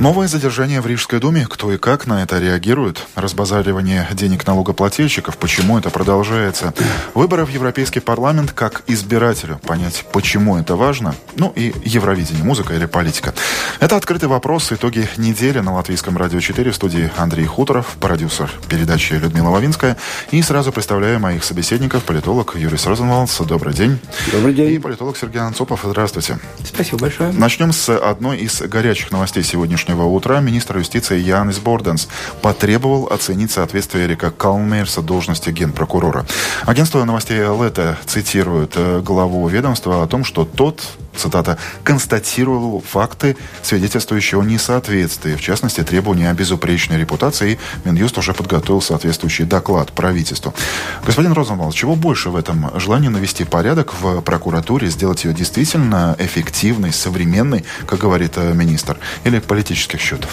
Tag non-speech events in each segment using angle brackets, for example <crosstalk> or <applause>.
Новое задержание в Рижской думе. Кто и как на это реагирует? Разбазаривание денег налогоплательщиков. Почему это продолжается? Выборы в Европейский парламент как избирателю. Понять, почему это важно? Ну и Евровидение, музыка или политика. Это открытый вопрос. Итоги недели на Латвийском радио 4 в студии Андрей Хуторов, продюсер передачи Людмила Лавинская. И сразу представляю моих собеседников. Политолог Юрий Розенвалдс. Добрый день. Добрый день. И политолог Сергей Анцопов. Здравствуйте. Спасибо большое. Начнем с одной из горячих новостей сегодняшнего сегодняшнего утра министр юстиции Янис Борденс потребовал оценить соответствие Эрика Калмейрса должности генпрокурора. Агентство новостей Лета цитирует э, главу ведомства о том, что тот цитата, констатировал факты, свидетельствующие о несоответствии, в частности, требования о безупречной репутации, и Минюст уже подготовил соответствующий доклад правительству. Господин Розенвалд, чего больше в этом желании навести порядок в прокуратуре, сделать ее действительно эффективной, современной, как говорит э, министр, или политических счетов?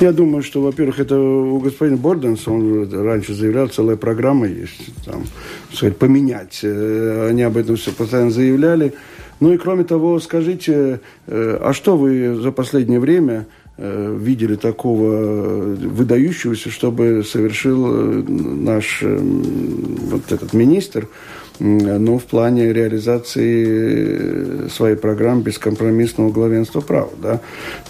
Я думаю, что, во-первых, это у господина Борденса, он раньше заявлял, целая программа есть, там, сказать, поменять. Э, они об этом все постоянно заявляли. Ну и кроме того, скажите, э, а что вы за последнее время э, видели такого выдающегося, чтобы совершил э, наш вот этот министр, но в плане реализации своей программы бескомпромиссного главенства права. Да?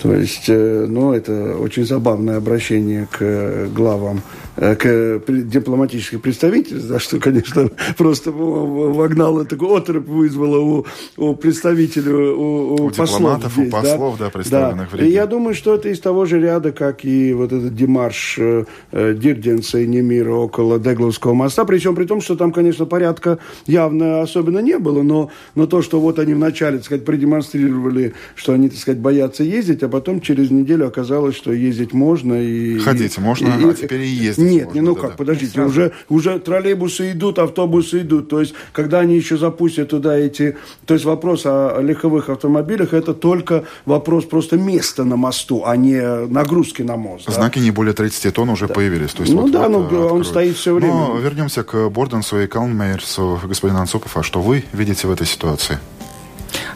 То есть, ну, это очень забавное обращение к главам Э, к дипломатических представительств, за что, конечно, просто вогнало такой отрыв вызвало у, у представителей, у, у, у послов дипломатов, здесь, у послов, да, да представленных да. в Риге. И я думаю, что это из того же ряда, как и вот этот демарш э, э Дирденса и Немира около Дегловского моста, причем при том, что там, конечно, порядка явно особенно не было, но, но то, что вот они вначале, так сказать, продемонстрировали, что они, так сказать, боятся ездить, а потом через неделю оказалось, что ездить можно. И, Ходить можно, и, а теперь и ездить нет, можно, не, ну да, как, да. подождите, уже, уже троллейбусы идут, автобусы идут. То есть, когда они еще запустят туда эти... То есть, вопрос о легковых автомобилях, это только вопрос просто места на мосту, а не нагрузки на мост. Знаки да? не более 30 тонн уже да. появились. То есть, ну вот, да, вот, ну, он стоит все время. Но вернемся к Борденсу и Калнмейерсу. Господин Анцупов, а что вы видите в этой ситуации?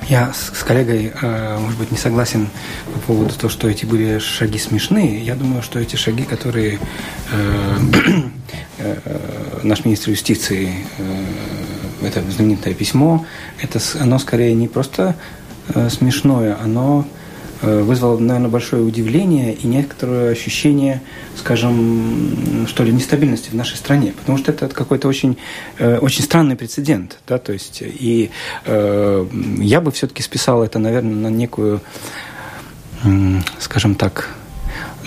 Я с, коллегой, э, может быть, не согласен по поводу того, что эти были шаги смешные. Я думаю, что эти шаги, которые э, <clears throat> э, наш министр юстиции, это знаменитое письмо, это оно скорее не просто смешное, оно вызвало, наверное, большое удивление и некоторое ощущение, скажем, что ли, нестабильности в нашей стране, потому что это какой-то очень, э, очень странный прецедент, да, то есть, и э, я бы все-таки списал это, наверное, на некую, скажем так,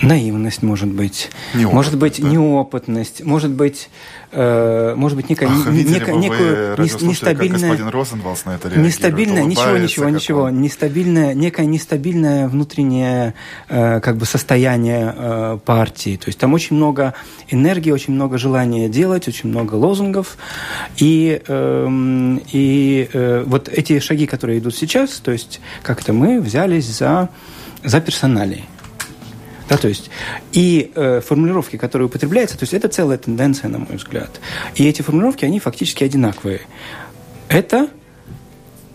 наивность, может быть, может быть, да? неопытность, может быть, э, может быть, некая, Ах, некая, некую нестабильная, господин Розенвалс на это нестабильная, ничего, ничего, ничего, он... нестабильная, некая нестабильное внутреннее э, как бы состояние э, партии. То есть там очень много энергии, очень много желания делать, очень много лозунгов, и э, и э, вот эти шаги, которые идут сейчас, то есть как-то мы взялись за за персоналии. Да, то есть, и э, формулировки, которые употребляются, то есть это целая тенденция, на мой взгляд. И эти формулировки, они фактически одинаковые. Это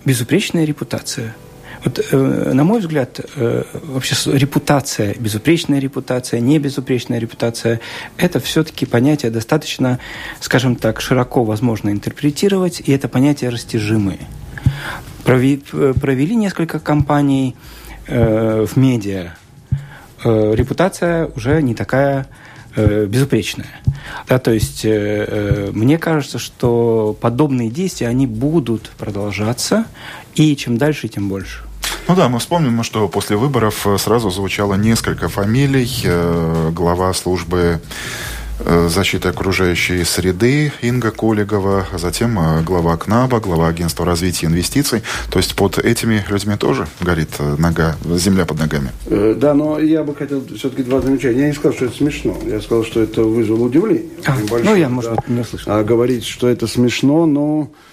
безупречная репутация. Вот, э, на мой взгляд, э, вообще репутация, безупречная репутация, небезупречная репутация, это все-таки понятие достаточно, скажем так, широко возможно интерпретировать, и это понятие растяжимые. Провели, э, провели несколько кампаний э, в медиа э, репутация уже не такая э, безупречная. Да, то есть э, э, мне кажется, что подобные действия, они будут продолжаться, и чем дальше, тем больше. Ну да, мы вспомним, что после выборов сразу звучало несколько фамилий. Э, глава службы Э, защиты окружающей среды Инга Колигова, затем э, глава КНАБа, глава агентства развития инвестиций. То есть под этими людьми тоже горит э, нога, земля под ногами. Да, но я бы хотел все-таки два замечания. Я не сказал, что это смешно. Я сказал, что это вызвало удивление. А, ну, я, может да. быть, не услышал. А говорить, что это смешно, но... Э,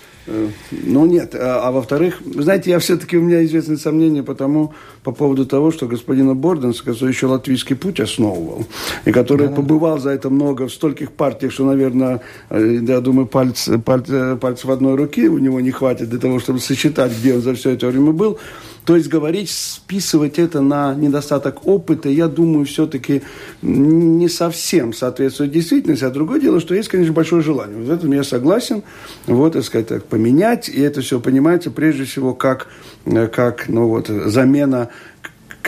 ну, нет. А, а во-вторых, знаете, я все-таки, у меня известные сомнения потому, по поводу того, что господина Борденса, который еще латвийский путь основывал, и который да, побывал да. за это много в стольких партиях, что, наверное, э, я думаю, пальц, пальц, пальцев одной руки у него не хватит для того, чтобы сосчитать, где он за все это время был. То есть говорить, списывать это на недостаток опыта, я думаю, все-таки не совсем соответствует действительности. А другое дело, что есть, конечно, большое желание. Вот в этом я согласен. Вот, так сказать, так, поменять. И это все понимается прежде всего как, э, как ну, вот, замена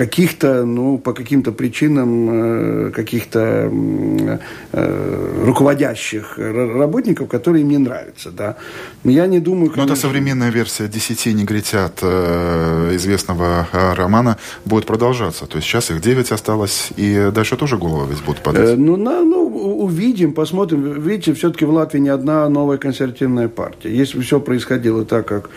каких-то, ну, по каким-то причинам, э, каких-то э, руководящих работников, которые им не нравятся, да. Я не думаю... Конечно... Но это современная версия «Десяти негритят» э, известного романа будет продолжаться. То есть сейчас их девять осталось, и дальше тоже голову ведь будут подать. Ну, на, ну, увидим, посмотрим. Видите, все-таки в Латвии не одна новая консервативная партия. Если бы все происходило так, как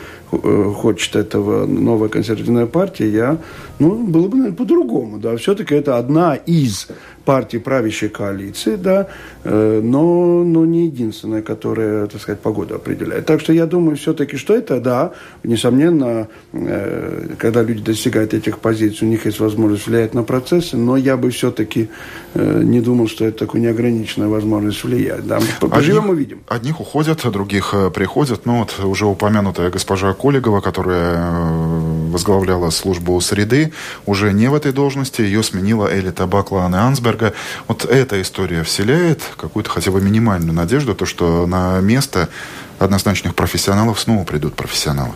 хочет этого новая консервативная партия, я, ну, было бы, наверное, по-другому, да. Все-таки это одна из партий правящей коалиции, да, э, но, но не единственная, которая, так сказать, погоду определяет. Так что я думаю все-таки, что это, да, несомненно, э, когда люди достигают этих позиций, у них есть возможность влиять на процессы, но я бы все-таки э, не думал, что это такая неограниченная возможность влиять. Да. Поживем и видим. Одних уходят, других приходят. Ну вот уже упомянутая госпожа Коллегова, которая возглавляла службу среды, уже не в этой должности. Ее сменила Эли Табакла Анне Ансберг, Цукерберга. Вот эта история вселяет какую-то хотя бы минимальную надежду, то, что на место однозначных профессионалов снова придут профессионалы.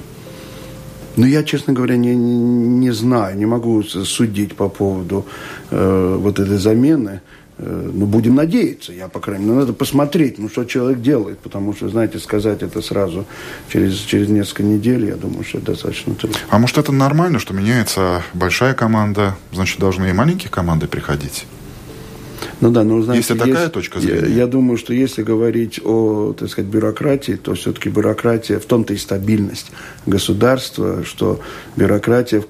Ну, я, честно говоря, не, не знаю, не могу судить по поводу э, вот этой замены. Ну, будем надеяться, я, по крайней мере, надо посмотреть, ну, что человек делает, потому что, знаете, сказать это сразу через, через несколько недель, я думаю, что это достаточно трудно. А может, это нормально, что меняется большая команда, значит, должны и маленькие команды приходить? Ну да, но знаете, если такая есть, точка зрения. Я, я думаю, что если говорить о, так сказать, бюрократии, то все-таки бюрократия в том-то и стабильность государства, что бюрократия,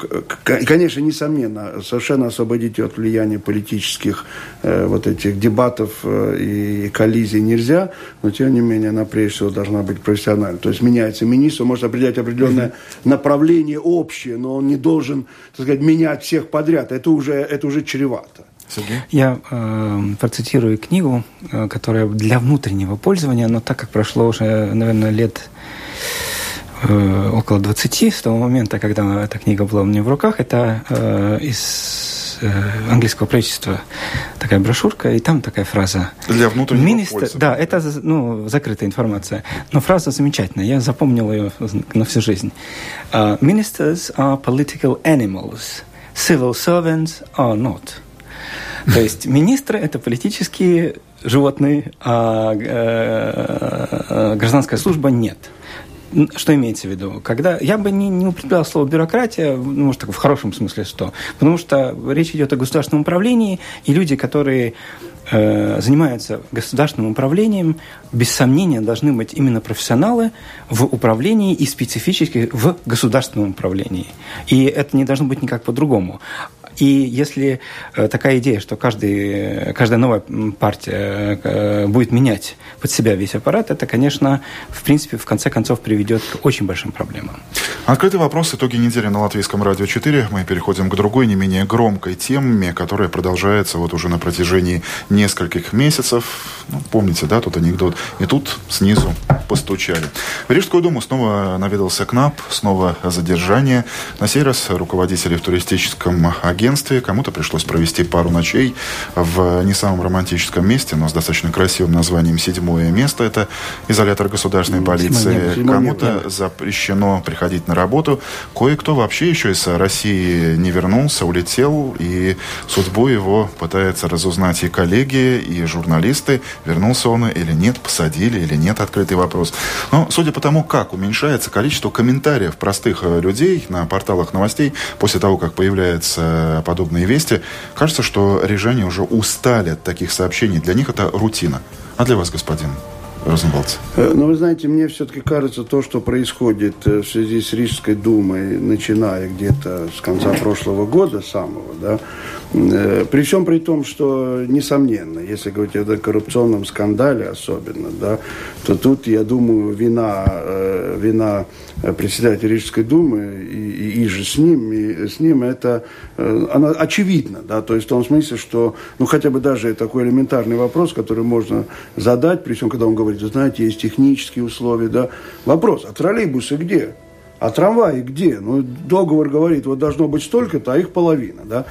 конечно, несомненно, совершенно освободить ее от влияния политических э, вот этих дебатов э, и коллизий нельзя, но тем не менее она прежде всего должна быть профессиональной. То есть меняется министр, может определять определенное направление общее, но он не должен, так сказать, менять всех подряд. Это уже, это уже чревато. Сергей? Я э, процитирую книгу, э, которая для внутреннего пользования, но так как прошло уже, наверное, лет э, около 20 с того момента, когда эта книга была у меня в руках, это э, из э, английского правительства такая брошюрка, и там такая фраза. Для внутреннего Министр, пользования. Да, это ну, закрытая информация. Но фраза замечательная, я запомнил ее на всю жизнь. Uh, Ministers are political animals. Civil servants are not. То есть министры – это политические животные, а э, гражданская служба – нет. Что имеется в виду? Когда я бы не, не употреблял слово бюрократия, ну, может, так в хорошем смысле что, потому что речь идет о государственном управлении, и люди, которые э, занимаются государственным управлением, без сомнения должны быть именно профессионалы в управлении и специфически в государственном управлении. И это не должно быть никак по-другому. И если э, такая идея, что каждый, каждая новая партия э, будет менять под себя весь аппарат, это, конечно, в принципе, в конце концов приведет к очень большим проблемам. Открытый вопрос. Итоги недели на Латвийском радио 4. Мы переходим к другой, не менее громкой теме, которая продолжается вот уже на протяжении нескольких месяцев. Ну, помните, да, тут анекдот. И тут снизу постучали. В Рижскую думу снова наведался КНАП, снова задержание. На сей раз руководители в туристическом агентстве. Кому-то пришлось провести пару ночей в не самом романтическом месте, но с достаточно красивым названием «Седьмое место». Это изолятор государственной полиции. Кому-то запрещено приходить на работу. Кое-кто вообще еще из России не вернулся, улетел, и судьбу его пытаются разузнать и коллеги, и журналисты. Вернулся он или нет, посадили или нет, открытый вопрос. Но судя по тому, как уменьшается количество комментариев простых э, людей на порталах новостей после того, как появляются подобные вести, кажется, что рижане уже устали от таких сообщений. Для них это рутина. А для вас, господин? Розенвалдс? Ну, вы знаете, мне все-таки кажется, то, что происходит в связи с Рижской думой, начиная где-то с конца прошлого года самого, да, при всем при том, что, несомненно, если говорить о коррупционном скандале особенно, да, то тут, я думаю, вина, вина председателя Рижской думы и, и же с ним, и с ним это, она очевидна, да, то есть в том смысле, что, ну, хотя бы даже такой элементарный вопрос, который можно задать, при всем, когда он говорит, вы знаете, есть технические условия, да. Вопрос, а троллейбусы где? А трамваи где? Ну, договор говорит, вот должно быть столько-то, а их половина, да.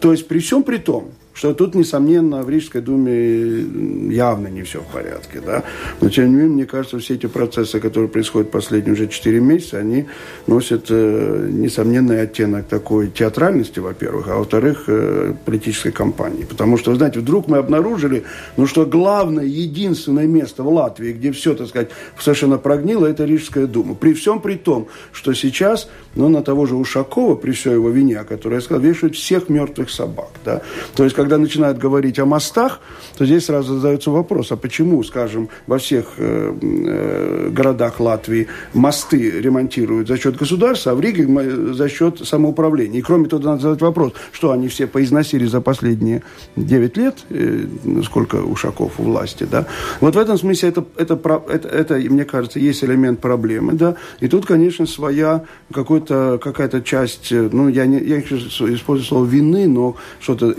То есть при всем при том, что тут, несомненно, в Рижской думе явно не все в порядке, да. Но, тем не менее, мне кажется, все эти процессы, которые происходят последние уже 4 месяца, они носят э, несомненный оттенок такой театральности, во-первых, а во-вторых, э, политической кампании. Потому что, знаете, вдруг мы обнаружили, ну, что главное, единственное место в Латвии, где все, так сказать, совершенно прогнило, это Рижская дума. При всем при том, что сейчас, ну, на того же Ушакова, при всей его вине, о которой я сказал, вешают всех мертвых собак, да. То есть, когда начинают говорить о мостах, то здесь сразу задается вопрос, а почему, скажем, во всех э, э, городах Латвии мосты ремонтируют за счет государства, а в Риге за счет самоуправления. И кроме того, надо задать вопрос, что они все поизносили за последние 9 лет, э, сколько Ушаков у власти, да. Вот в этом смысле это, это, это, это, мне кажется, есть элемент проблемы, да. И тут, конечно, своя какой-то, какая-то часть, ну, я, не, я использую слово вины, но что-то,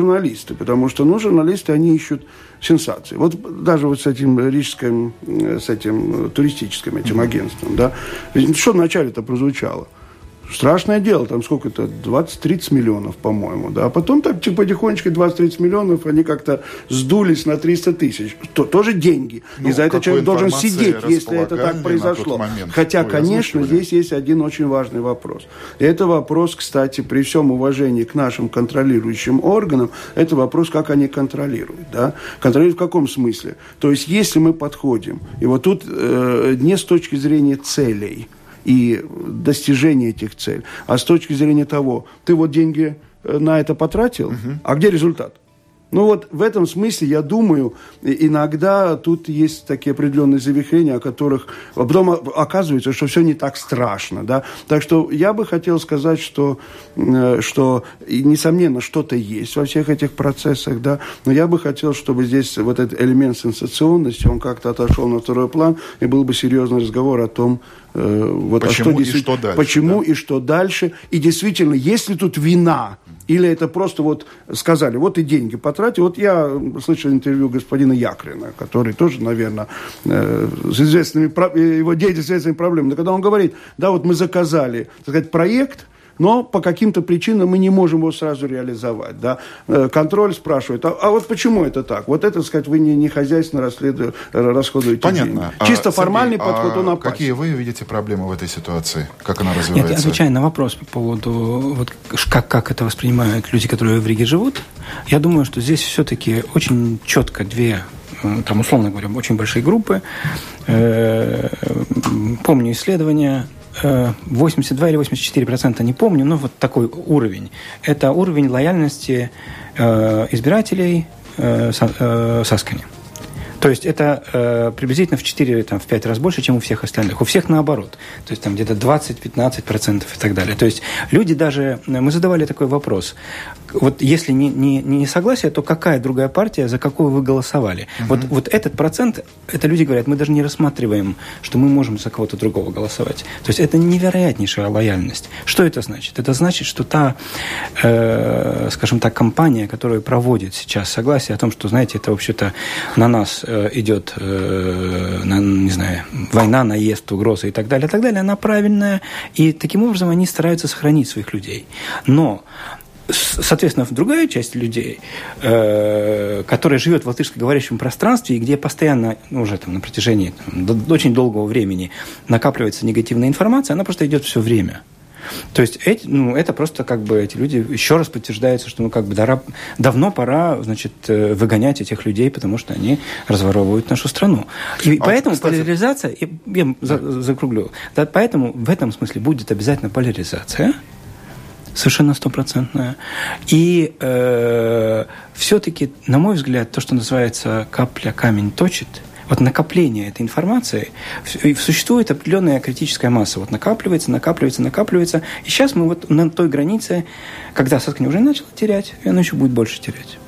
журналисты, потому что, ну, журналисты, они ищут сенсации. Вот даже вот с этим рижским, с этим туристическим этим агентством, да, что вначале-то прозвучало – Страшное дело, там сколько-то, 20-30 миллионов, по-моему, да. А потом так потихонечку 20-30 миллионов, они как-то сдулись на 300 тысяч. То, тоже деньги. Ну, и за это человек должен сидеть, если это так произошло. Момент, Хотя, конечно, здесь есть один очень важный вопрос. И это вопрос, кстати, при всем уважении к нашим контролирующим органам, это вопрос, как они контролируют, да. Контролируют в каком смысле? То есть, если мы подходим, и вот тут э, не с точки зрения целей, и достижение этих целей, а с точки зрения того, ты вот деньги э, на это потратил, угу. а где результат? Ну вот в этом смысле, я думаю, иногда тут есть такие определенные завихрения, о которых потом оказывается, что все не так страшно. Да? Так что я бы хотел сказать, что, э, что несомненно, что-то есть во всех этих процессах, да? но я бы хотел, чтобы здесь вот этот элемент сенсационности, он как-то отошел на второй план, и был бы серьезный разговор о том, э, вот, почему а что, и что дальше. Почему да? и что дальше. И действительно, если тут вина или это просто вот сказали, вот и деньги потратил. Вот я слышал интервью господина Якрина, который тоже, наверное, э, с известными, его деятельность с известными проблемами. Но когда он говорит, да, вот мы заказали, так сказать, проект, но по каким-то причинам мы не можем его сразу реализовать. Да? Э, контроль спрашивает, а, а вот почему это так? Вот это, так сказать, вы не, не хозяйственно расследуете, расходуете Понятно. деньги. Чисто а, формальный Сергей, подход, а он опасен. Какие вы видите проблемы в этой ситуации? Как она развивается? Нет, отвечая на вопрос по поводу, вот, как, как это воспринимают люди, которые в Риге живут, я думаю, что здесь все-таки очень четко две э, там, условно говоря, очень большие группы. Э, помню исследования 82 или 84 процента, не помню, но вот такой уровень. Это уровень лояльности э, избирателей э, Саскани. То есть это э, приблизительно в 4 там, в 5 раз больше, чем у всех остальных. У всех наоборот. То есть там где-то 20-15% и так далее. То есть люди даже... Мы задавали такой вопрос. Вот если не, не, не согласие, то какая другая партия, за какую вы голосовали? Угу. Вот, вот этот процент, это люди говорят, мы даже не рассматриваем, что мы можем за кого-то другого голосовать. То есть это невероятнейшая лояльность. Что это значит? Это значит, что та, э, скажем так, компания, которая проводит сейчас согласие о том, что, знаете, это вообще-то на нас Э, идет, э, не знаю, война, наезд, угроза и так далее, и так далее, она правильная. И таким образом они стараются сохранить своих людей. Но соответственно, другая часть людей, э, которая живет в латышскоговорящем пространстве, и где постоянно, ну, уже там, на протяжении там, очень долгого времени накапливается негативная информация, она просто идет все время. То есть эти, ну, это просто как бы эти люди еще раз подтверждается, что ну как бы дара, давно пора, значит, э, выгонять этих людей, потому что они разворовывают нашу страну. И а, поэтому кстати... поляризация, я, я да. закруглю, да, поэтому в этом смысле будет обязательно поляризация, совершенно стопроцентная. И э, все-таки, на мой взгляд, то, что называется капля камень точит – вот накопление этой информации, существует определенная критическая масса. Вот накапливается, накапливается, накапливается. И сейчас мы вот на той границе, когда Саскань уже начала терять, и она еще будет больше терять.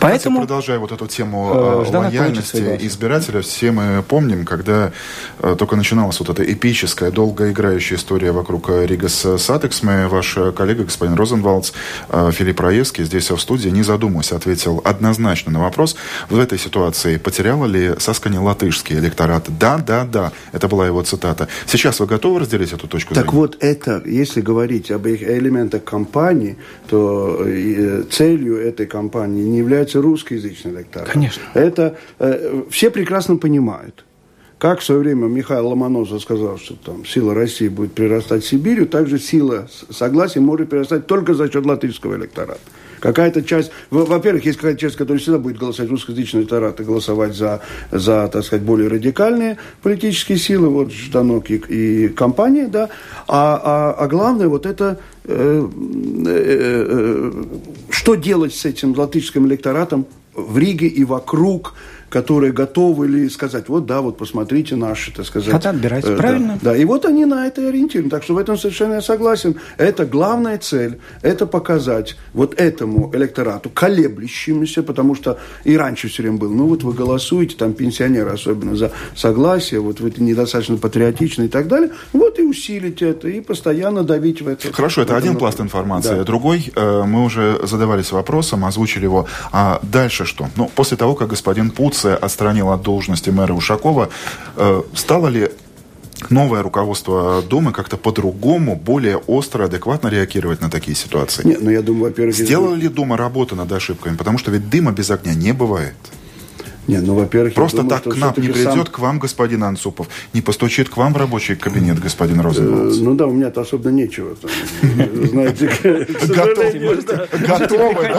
Поэтому, продолжая вот эту тему э, э лояльности избирателя, все мы помним, когда э, только начиналась вот эта эпическая, долгоиграющая история вокруг э, Rīgas Satiksme, ваш коллега, господин Розенвалдс, Филипп Раевский, здесь в студии, не задумываясь, ответил однозначно на вопрос, в этой ситуации потеряла ли Saskaņa латышский электорат? Да, да, да. Это была его цитата. Сейчас вы готовы разделить эту точку так зрения? Так вот это, если говорить об элементах кампании, то целью этой кампании не является русскоязычный электорат. Конечно. Это э, все прекрасно понимают. Как в свое время Михаил Ломоносов сказал, что там сила России будет прирастать Сибирью, также сила согласия может прирастать только за счет латышского электората. Какая-то часть, во-первых, есть какая-то часть, которая всегда будет голосовать русскоязычный электорат и голосовать за, за, так сказать, более радикальные политические силы, вот Жданок и, и компания, да, а, а, а главное вот это э, э, э, что делать с этим латышским электоратом в Риге и вокруг которые готовы ли сказать, вот да, вот посмотрите наши, так сказать. Хотят отбирать, э, правильно? Да, и вот они на это ориентированы. Так что в этом совершенно я согласен. Это главная цель, это показать вот этому электорату, колеблющемуся, потому что и раньше все время был, ну вот вы голосуете, там пенсионеры особенно за согласие, вот вы недостаточно патриотичны и так далее, вот и усилить это, и постоянно давить в это. Хорошо, это один пласт информации. Да. Другой, э, мы уже задавались вопросом, озвучили его, а дальше что? Ну, после того, как господин Пуц Турция отстранила от должности мэра Ушакова. Э, стало ли новое руководство Думы как-то по-другому, более остро, адекватно реагировать на такие ситуации? Нет, ну я думаю, во-первых... Сделала ли Дума работу над ошибками? Потому что ведь дыма без огня не бывает. Не, ну, во-первых, Просто думаю, так к нам не придет сам... к вам господин Анцупов, не постучит к вам в рабочий кабинет господин Розенвалдс. Ну да, у меня-то особенно нечего. <laughs> Знаете, Готовы,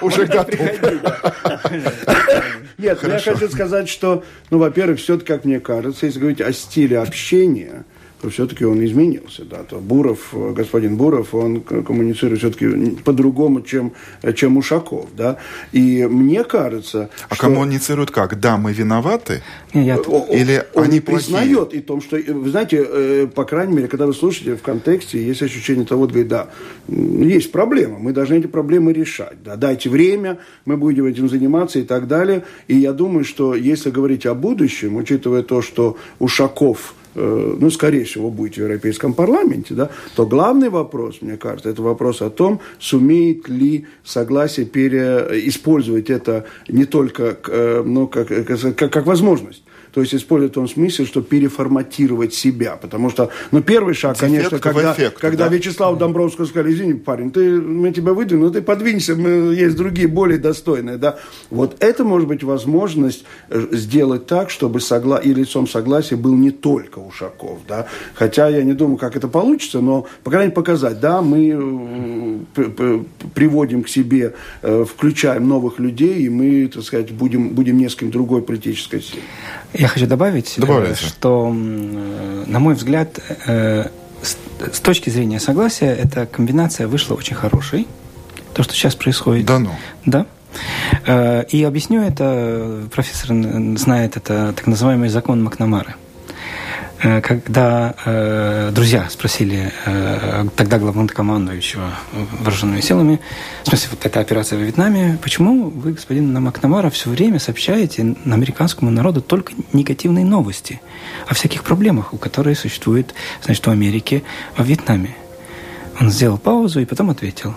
уже готовы. <laughs> Нет, я хочу сказать, что, ну, во-первых, все-таки, как мне кажется, если говорить о стиле общения, то все-таки он изменился. Да. То Буров, господин Буров, он коммуницирует все-таки по-другому, чем, чем Ушаков. Да. И мне кажется... А что... коммуницирует как? Да, мы виноваты? Нет. Или он они признает и том, что, вы знаете, э, по крайней мере, когда вы слушаете в контексте, есть ощущение того, говорит, да, есть проблема, мы должны эти проблемы решать. Да. Дайте время, мы будем этим заниматься и так далее. И я думаю, что если говорить о будущем, учитывая то, что Ушаков Э, ну, скорее всего, будет в Европейском парламенте, да, то главный вопрос, мне кажется, это вопрос о том, сумеет ли согласие переиспользовать это не только э, ну, как, как, как возможность, то есть использовать в том смысле, что переформатировать себя. Потому что, ну, первый шаг, конечно, когда, эффект, когда да? Вячеслав Домбровский сказали, извини, парень, ты, мы тебя выдвинем, но ты подвинься, мы, есть другие более достойные, да. Вот это может быть возможность э, сделать так, чтобы согла... и лицом согласия был не только Ушаков, да. Хотя я не думаю, как это получится, но, по крайней мере, показать, да, мы э, приводим к себе, э, включаем новых людей, и мы, так сказать, будем, будем несколько другой политической силой. Я хочу добавить, э, Добавляйте. что, на мой взгляд, э, с точки зрения согласия, эта комбинация вышла очень хорошей. То, что сейчас происходит. Да ну. Да. Э, и объясню это, профессор знает это так называемый закон Макнамары – Э, когда э, друзья спросили э, тогда главнокомандующего вооруженными силами, в смысле, вот эта операция в Вьетнаме, почему вы, господин Макнамара, все время сообщаете американскому народу только негативные новости о всяких проблемах, у которых существует, значит, у Америки во Вьетнаме? Он сделал паузу и потом ответил,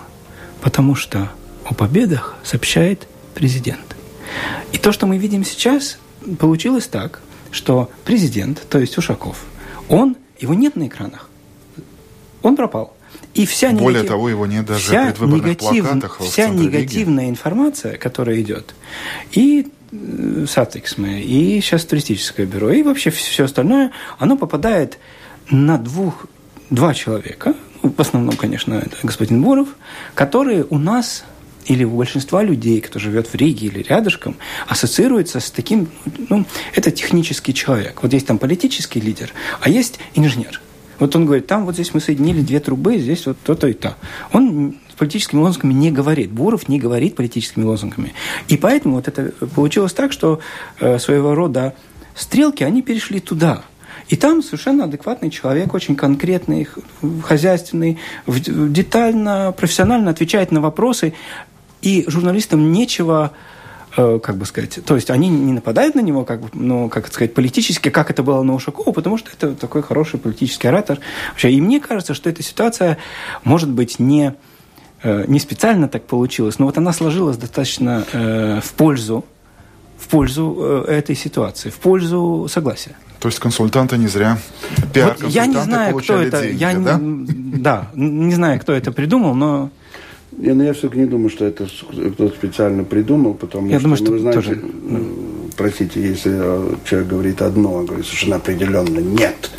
потому что о победах сообщает президент. И то, что мы видим сейчас, получилось так – что президент, то есть Ушаков, он, его нет на экранах. Он пропал. И вся негатив... Более того, его нет даже вся предвыборных негатив... плакатах Вся негативная Риги. информация, которая идет, и э, Satiksme, и сейчас туристическое бюро, и вообще все остальное, оно попадает на двух, два человека, в основном, конечно, это господин Буров, которые у нас или у большинства людей, кто живет в Риге или рядышком, ассоциируется с таким, ну, это технический человек. Вот есть там политический лидер, а есть инженер. Вот он говорит, там вот здесь мы соединили две трубы, здесь вот то-то и то. Он политическими лозунгами не говорит. Буров не говорит политическими лозунгами. И поэтому вот это получилось так, что э, своего рода стрелки, они перешли туда. И там совершенно адекватный человек, очень конкретный, хозяйственный, детально, профессионально отвечает на вопросы. И журналистам нечего э, как бы сказать, то есть они не нападают на него, как, ну, как сказать, политически, как это было на Ушакову, потому что это такой хороший политический оратор. Вообще, и мне кажется, что эта ситуация может быть не, э, не специально так получилась, но вот она сложилась достаточно э, в пользу в пользу э, этой ситуации, в пользу согласия. То есть консультанты не зря пиар вот Я не знаю, кто это. Деньги, я да? Не, да, не знаю, кто это придумал, но я, но я все-таки не думаю, что это кто-то специально придумал, потому я что, думаю, что ну, знаете, тоже... простите, если э, человек говорит одно, он говорит совершенно определенно нет,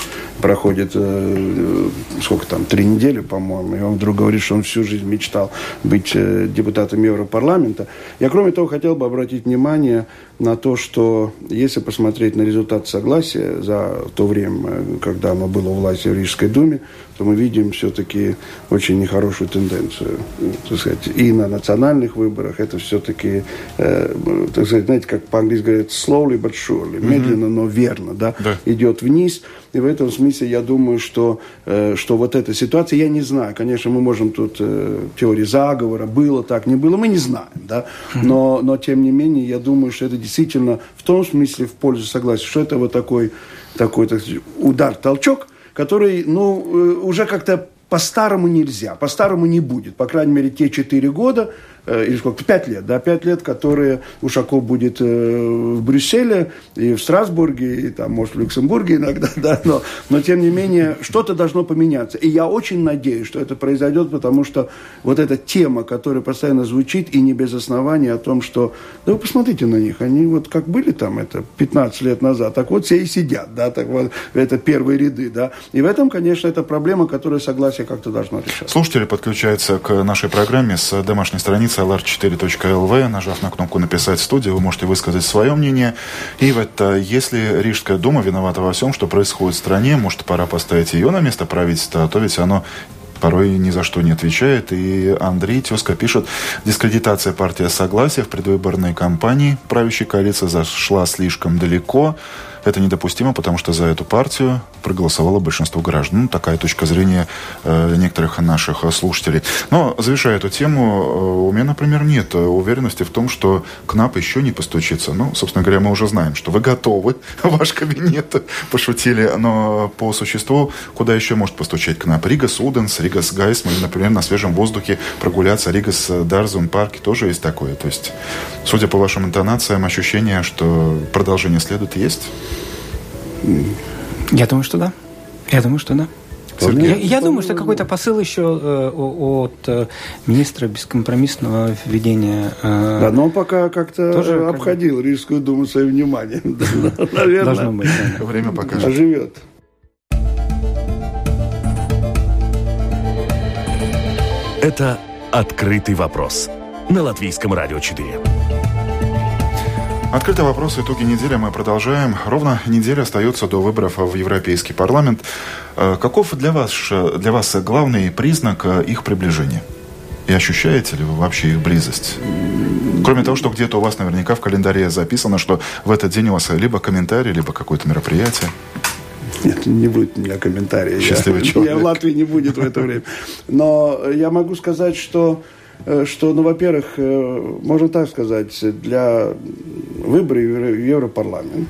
проходит, э, сколько там, три недели, по-моему, и он вдруг говорит, что он всю жизнь мечтал быть э, депутатом Европарламента. Я, кроме того, хотел бы обратить внимание на то, что если посмотреть на результат согласия за то время, когда оно было у власти в Рижской думе, то мы видим все-таки очень нехорошую тенденцию. Так сказать, и на национальных выборах это все-таки, э, так сказать, знаете, как по-английски говорят, slowly but surely, mm-hmm. медленно, но верно, да, да, идет вниз. И в этом смысле я думаю, что, э, что вот эта ситуация, я не знаю, конечно, мы можем тут э, теории заговора, было так, не было, мы не знаем, да, но, но тем не менее, я думаю, что это действительно в том смысле в пользу согласия, что это вот такой, такой так сказать, удар, толчок, который, ну, э, уже как-то по-старому нельзя, по-старому не будет. По крайней мере, те четыре года, или сколько, пять лет, да, пять лет, которые Ушаков будет э, в Брюсселе и в Страсбурге, и там, может, в Люксембурге иногда, <laughs> да, но, но тем не менее, что-то должно поменяться. И я очень надеюсь, что это произойдет, потому что вот эта тема, которая постоянно звучит, и не без основания, о том, что, да вы посмотрите на них, они вот как были там, это 15 лет назад, так вот все и сидят, да, так вот, это первые ряды, да. И в этом, конечно, это проблема, которую согласие как-то должно решать. Слушатели подключаются к нашей программе с домашней страницы lr4.lv. Нажав на кнопку «Написать студию», вы можете высказать свое мнение. И вот если Рижская дума виновата во всем, что происходит в стране, может, пора поставить ее на место правительства, а то ведь оно порой ни за что не отвечает. И Андрей Тезка пишет, дискредитация партии «Согласие» в предвыборной кампании правящей коалиции зашла слишком далеко. Это недопустимо, потому что за эту партию проголосовало большинство граждан. Ну, такая точка зрения э, некоторых наших слушателей. Но, завершая эту тему, э, у меня, например, нет уверенности в том, что КНАБ еще не постучится. Ну, собственно говоря, мы уже знаем, что вы готовы, <laughs> ваш кабинет, <laughs> пошутили. Но по существу, куда еще может постучать КНАБ? Rīgas ūdens, Rīgas gaiss, мы, например, на свежем воздухе прогуляться. Rīgas dārzi un парке тоже есть такое. То есть, судя по вашим интонациям, ощущение, что продолжение следует, есть? Я думаю, что да. Я думаю, что да. Сергей? Я, я думаю, что какой-то посыл еще э, от э, министра бескомпромиссного введения. Э, да, но он пока как-то тоже обходил как... Рижскую думу своим вниманием. <laughs> Наверное. Должно быть. Время покажет. Оживет. Это «Открытый вопрос» на Латвийском радио 4. Открытый вопрос. Итоги недели мы продолжаем. Ровно неделя остается до выборов в Европейский парламент. Э, каков для вас, для вас главный признак э, их приближения? И ощущаете ли вы вообще их близость? Кроме того, что где-то у вас наверняка в календаре записано, что в этот день у вас либо комментарий, либо какое-то мероприятие. Нет, не будет у меня комментария. Счастливый <laughs> я, человек. Я в Латвии не будет в это время. Но я могу сказать, что что, ну, во-первых, э, можно так сказать, для выборов в Европарламент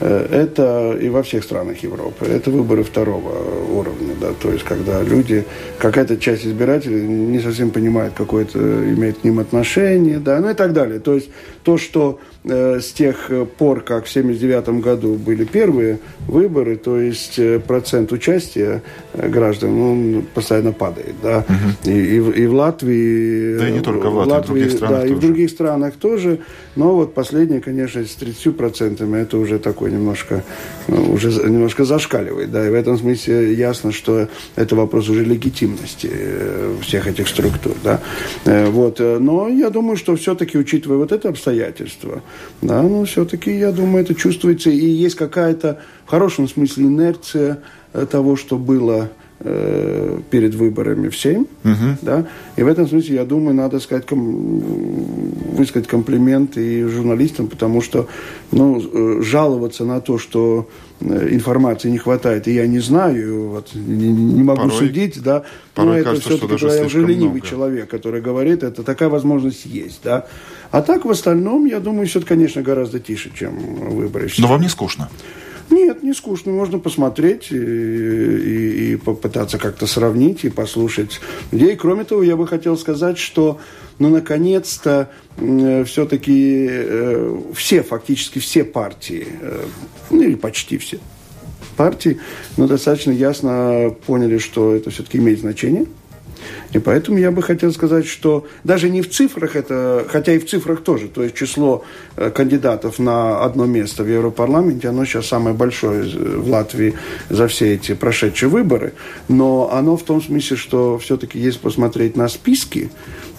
э, это и во всех странах Европы. Это выборы второго уровня, да, то есть когда люди, какая-то часть избирателей не совсем понимает, какое это имеет к ним отношение, да, ну и так далее. То есть то, что Э, с тех пор, как в 1979 году были первые выборы, то есть э, процент участия э, граждан, он постоянно падает. Да? Угу. И, и, и в Латвии... Да и не только в Латвии, Латвии, в других странах Да, тоже. и в других странах тоже. Но вот последнее, конечно, с 30 процентами, это уже такой немножко, уже немножко зашкаливает. Да? И в этом смысле ясно, что это вопрос уже легитимности всех этих структур. Да? Вот. Но я думаю, что все-таки, учитывая вот это обстоятельство, да, но все-таки, я думаю, это чувствуется. И есть какая-то, в хорошем смысле, инерция э, того, что было э, перед выборами в Сейм. Угу. Да? И в этом смысле, я думаю, надо сказать, ком, высказать комплимент и журналистам, потому что ну, э, жаловаться на то, что э, информации не хватает, и я не знаю, вот, не, не могу порой, судить, да, но это все-таки я уже ленивый много. человек, который говорит, это такая возможность есть, да. А так, в остальном, я думаю, все это, конечно, гораздо тише, чем выборы. Но вам не скучно? Нет, не скучно. Можно посмотреть и, и, и попытаться как-то сравнить и послушать людей. Кроме того, я бы хотел сказать, что ну, наконец-то э, все-таки э, все, фактически все партии, э, ну или почти все партии, но ну, достаточно ясно поняли, что это все-таки имеет значение – и поэтому я бы хотел сказать, что даже не в цифрах это, хотя и в цифрах тоже, то есть число э, кандидатов на одно место в Европарламенте, оно сейчас самое большое в Латвии за все эти прошедшие выборы, но оно в том смысле, что все-таки если посмотреть на списки,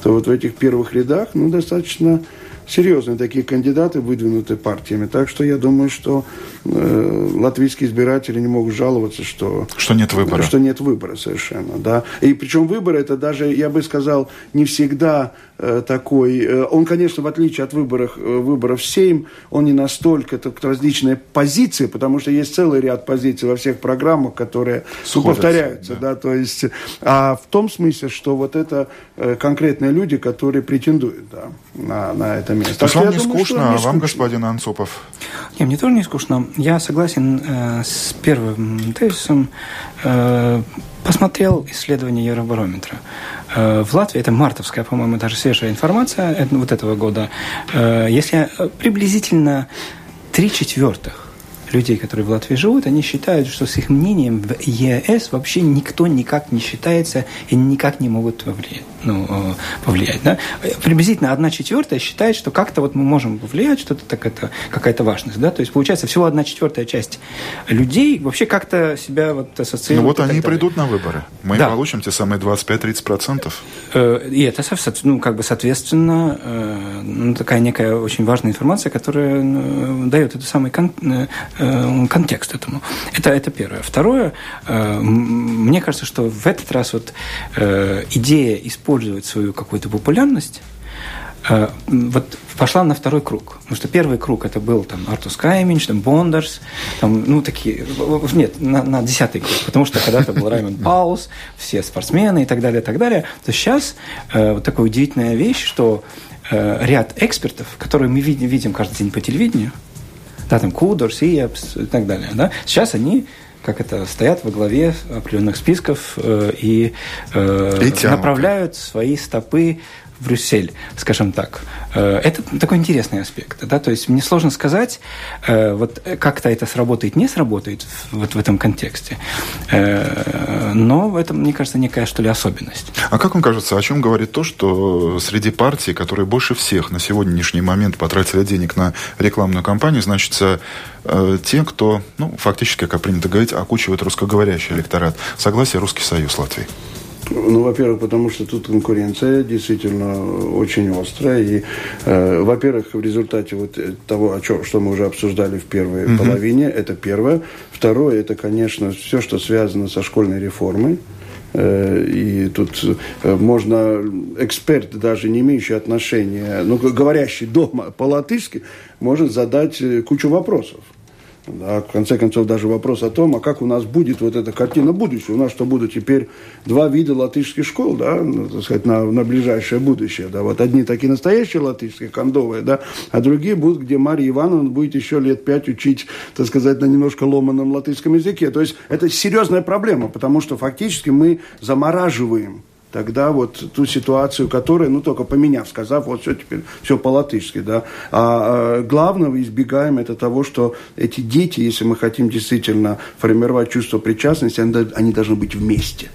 то вот в этих первых рядах, ну, достаточно серьезные такие кандидаты, выдвинутые партиями. Так что я думаю, что э, латвийские избиратели не могут жаловаться, что... Что нет выбора. Что нет выбора совершенно, да. И причем выбор это даже, я бы сказал, не всегда такой... Э, он, конечно, в отличие от выборов, э, выборов 7, он не настолько так, различные позиции, потому что есть целый ряд позиций во всех программах, которые Сходятся, повторяются, да. да, то есть... А в том смысле, что вот это э, конкретные люди, которые претендуют, да, на, на это место. То есть вам не думаю, скучно, а вам, скучно. господин Анцупов? Нет, мне тоже не скучно. Я согласен э, с первым тезисом. Э, посмотрел исследование Евробарометра. Э, в Латвии, это мартовская, по-моему, даже свежая информация это, вот этого года, э, если приблизительно три четвертых людей, которые в Латвии живут, они считают, что с их мнением в ЕС вообще никто никак не считается и никак не могут повлиять. Ну, э, повлиять да? Приблизительно одна четвертая считает, что как-то вот мы можем повлиять, что-то так это какая-то важность. Да? То есть, получается, всего одна четвертая часть людей вообще как-то себя вот ассоциирует. Ну вот они придут на выборы. Мы да. получим те самые 25-30%. Э, и это, ну, как бы, соответственно, э, ну, такая некая очень важная информация, которая дает эту самый Э, контекст этому. Это, это первое. Второе, э, мне кажется, что в этот раз вот э, идея использовать свою какую-то популярность вот пошла на второй круг. Потому что первый круг это был там Артус Кайминч, там Бондарс, там, ну, такие, нет, на, на десятый круг, потому что когда-то был Раймонд Паулс, все спортсмены и так далее, и так далее. То сейчас э, вот такая удивительная вещь, что э, ряд экспертов, которые мы видим каждый день по телевидению, да, там Кудор, Сиепс и так далее, да, сейчас они как это, стоят во главе определенных списков э, и, э, и направляют свои стопы в Брюссель, скажем так. Э, это такой интересный аспект. Да? То есть мне сложно сказать, э, вот как-то это сработает, не сработает вот в этом контексте. Э, но это, мне кажется, некая, что ли, особенность. А как вам кажется, о чем говорит то, что среди партий, которые больше всех на сегодняшний момент потратили денег на рекламную кампанию, значится те, кто, ну, фактически, как принято говорить, окучивает русскоговорящий электорат. Согласие Русский Союз Латвии. Ну, во-первых, потому что тут конкуренция действительно очень острая. И, э, во-первых, в результате вот того, о чем, что мы уже обсуждали в первой угу. половине, это первое. Второе, это, конечно, все, что связано со школьной реформой. Э, и тут э, можно, эксперт, даже не имеющий отношения, но говорящий дома по-латышски, может задать э, кучу вопросов. Да, в конце концов, даже вопрос о том, а как у нас будет вот эта картина будущего. У нас что будут теперь два вида латышских школ, да, ну, так сказать, на, на ближайшее будущее. Да. Вот одни такие настоящие латышские, кондовые, да, а другие будут, где Мария Ивановна будет еще лет пять учить, так сказать, на немножко ломаном латышском языке. То есть это серьезная проблема, потому что фактически мы замораживаем тогда вот ту ситуацию, которая, ну, только поменяв, сказав, вот все теперь, все по-латышски, да. А, а главного избегаем это того, что эти дети, если мы хотим действительно формировать чувство причастности, они, они должны быть вместе.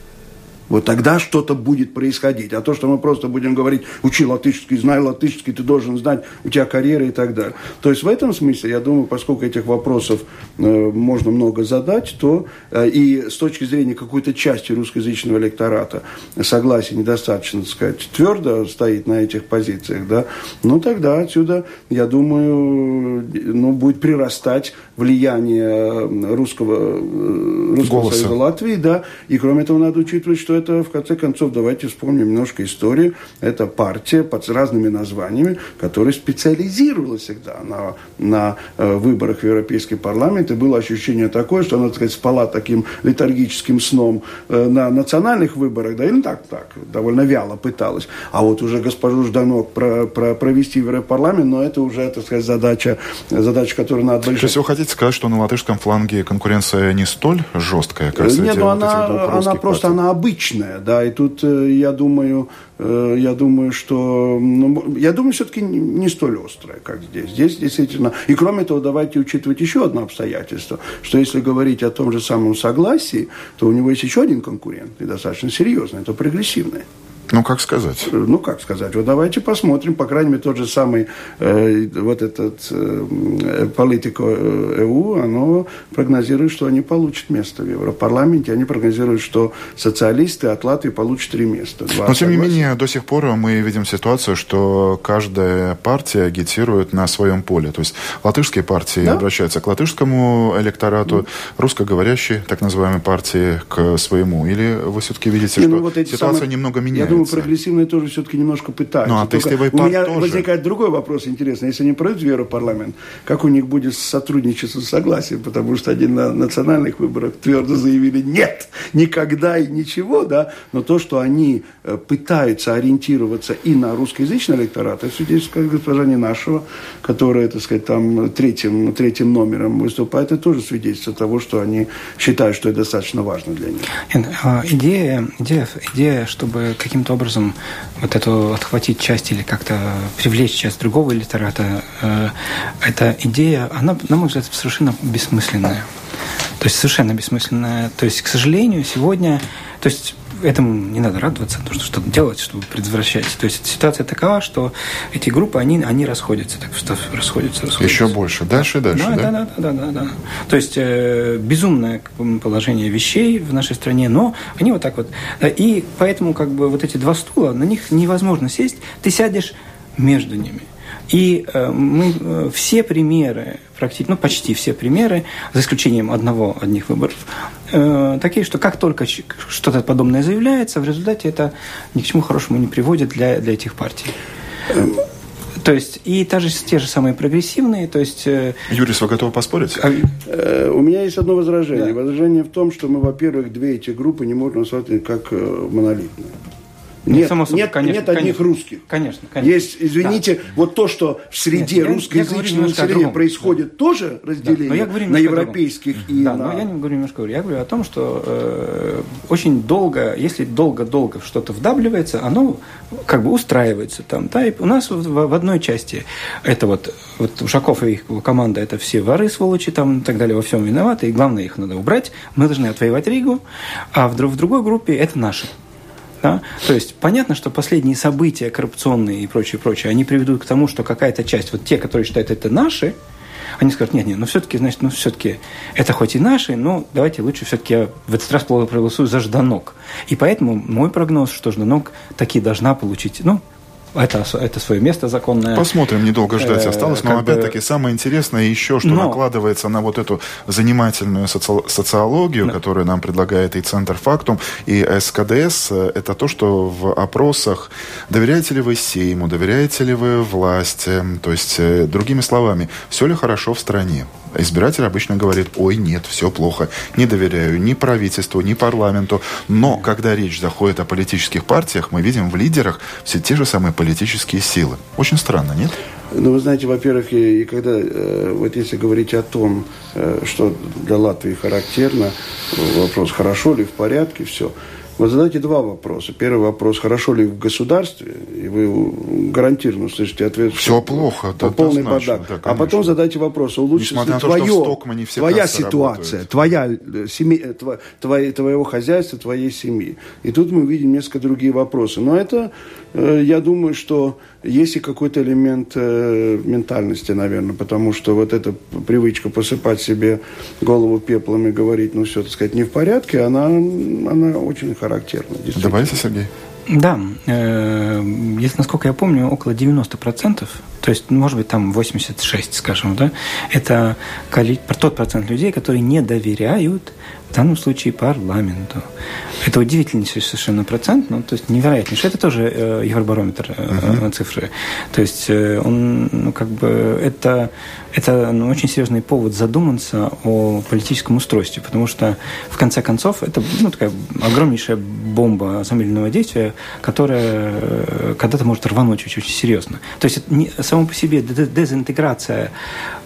Вот тогда что-то будет происходить. А то, что мы просто будем говорить, учи латышский, знай латышский, ты должен знать, у тебя карьера и так далее. То есть в этом смысле, я думаю, поскольку этих вопросов э, можно много задать, то э, и с точки зрения какой-то части русскоязычного электората согласие недостаточно, так сказать, твердо стоит на этих позициях, да, ну тогда отсюда, я думаю, ну, будет прирастать влияние русского, э, русского союза Латвии, да, и кроме этого надо учитывать, что это, в конце концов, давайте вспомним немножко историю, это партия под разными названиями, которая специализировалась всегда на, на э, выборах в Европейский парламент, и было ощущение такое, что она, так сказать, спала таким летаргическим сном э, на национальных выборах, да, или так, так, довольно вяло пыталась. А вот уже госпожу Жданок про, про, провести в Европарламент, но это уже, так сказать, задача, задача, которую надо большая. То есть вы хотите сказать, что на латышском фланге конкуренция не столь жесткая, как среди Нет, ну она, она просто она обычная, да, и тут э, я думаю, э, я думаю, что, ну, я думаю, все-таки не столь острая, как здесь. Здесь действительно, и кроме того, давайте учитывать еще одно обстоятельство, что если говорить о том же самом согласии, то у него есть еще один конкурент, и достаточно серьезный, это прогрессивный. Ну, как сказать? Ну, как сказать? Вот давайте посмотрим, по крайней мере, тот же самый э, вот этот э, политико ЭУ, оно прогнозирует, что они получат место в Европарламенте, они прогнозируют, что социалисты от Латвии получат три места. Два Но, тем не менее, до сих пор мы видим ситуацию, что каждая партия агитирует на своем поле. То есть латышские партии да? обращаются к латышскому электорату, да. русскоговорящие, так называемые партии, к своему. Или вы все-таки видите, Не, ну, что ну, вот ситуация самые... немного меняется? Думаю, прогрессивные тоже все-таки немножко пытаются. Ну, а тестовый У меня тоже. возникает другой вопрос интересный. Если они пройдут в Европарламент, как у них будет сотрудничество с согласием? Потому что они на национальных выборах твердо заявили «нет, никогда и ничего», да? Но то, что они э, пытаются ориентироваться и на русскоязычный электорат, это свидетельство госпожа Ненашева, которая, так сказать, там третьим, третьим номером выступает, это тоже свидетельство того, что они считают, что это достаточно важно для них. А, идея, идея, идея чтобы каким каким-то образом вот эту отхватить часть или как-то привлечь часть другого литерата, э, эта идея, она, на мой взгляд, совершенно бессмысленная. То есть совершенно бессмысленная. То есть, к сожалению, сегодня, то есть этому не надо радоваться, нужно что-то делать, чтобы предотвращать. То есть ситуация такова, что эти группы, они, они расходятся, так что расходятся, расходятся. Еще больше, дальше и дальше, да? Да, да, да, да, да. да. То есть э, безумное положение вещей в нашей стране, но они вот так вот. И поэтому как бы вот эти два стула, на них невозможно сесть, ты сядешь между ними. И э, мы э, все примеры, практически, ну почти все примеры, за исключением одного, одних выборов, э, такие, что как только что-то подобное заявляется, в результате это ни к чему хорошему не приводит для, для этих партий. То есть, и та же, те же самые прогрессивные, то есть... Юрис, вы готовы поспорить? А, э, у меня есть одно возражение. Да. Возражение в том, что мы, во-первых, две эти группы не можем рассматривать как э, монолитные. Ну, нет, Само собой, нет, конечно, нет одних конечно, русских. Конечно, конечно. Есть, извините, да. вот то, что в среде нет, русскоязычного населения происходит, да. тоже разделение да, я говорю на европейских и да, на... но я не говорю немножко, я говорю о том, что э, очень долго, если долго-долго что-то вдавливается, оно как бы устраивается там. Да, и у нас в, в одной части это вот, вот Ушаков и их команда, это все воры, сволочи там и так далее, во всем виноваты, и главное, их надо убрать, мы должны отвоевать Ригу, а в, в другой группе это наши. Да? То есть понятно, что последние события коррупционные и прочее, прочее, они приведут к тому, что какая-то часть, вот те, которые считают это наши, они скажут, нет, нет, ну все-таки, значит, ну все-таки это хоть и наши, но давайте лучше все-таки я в этот раз проголосую за Жданок. И поэтому мой прогноз, что Жданок таки должна получить, ну, это, это свое место законное. Посмотрим, недолго ждать э, осталось. Но опять-таки самое интересное еще, что но... накладывается на вот эту занимательную соци... социологию, да. которую нам предлагает и Центр Фактум, и СКДС, э, это то, что в опросах доверяете ли вы Сейму, доверяете ли вы власти, то есть, э, другими словами, все ли хорошо в стране. Избиратель обычно говорит, ой, нет, все плохо, не доверяю ни правительству, ни парламенту. Но когда речь заходит о политических партиях, мы видим в лидерах все те же самые политические силы. Очень странно, нет? Ну, вы знаете, во-первых, и, и когда, э, вот если говорить о том, э, что для Латвии характерно, вопрос, хорошо ли, в порядке, все, Вот задайте два вопроса. Первый вопрос, хорошо ли в государстве, и вы гарантированно слышите ответ. Все плохо, да, полный бардак. Да, а потом задайте вопрос, улучшится ли твое, твоя ситуация, работают. твоя, э, семья, э, твоя, твоего хозяйства, твоей семьи. И тут мы видим несколько другие вопросы. Но это, я думаю, что есть и какой-то элемент ментальности, наверное, потому что вот эта привычка посыпать себе голову пеплом и говорить, ну все, так сказать, не в порядке, она, она очень характерно. Добавите, Сергей? Да, э, если, насколько я помню, около 90%, то есть, может быть, там 86, скажем, да, это тот процент людей, которые не доверяют в данном случае парламенту. Это удивительнейший совершенно процент, ну, то есть невероятнейший. Это тоже э, евробарометр э, uh-huh. цифры. То есть э, он, ну, как бы, это, это ну, очень серьезный повод задуматься о политическом устройстве, потому что, в конце концов, это ну, такая огромнейшая бомба замедленного действия, которая э, когда-то может рвануть очень-очень серьезно. То есть не, само по себе дезинтеграция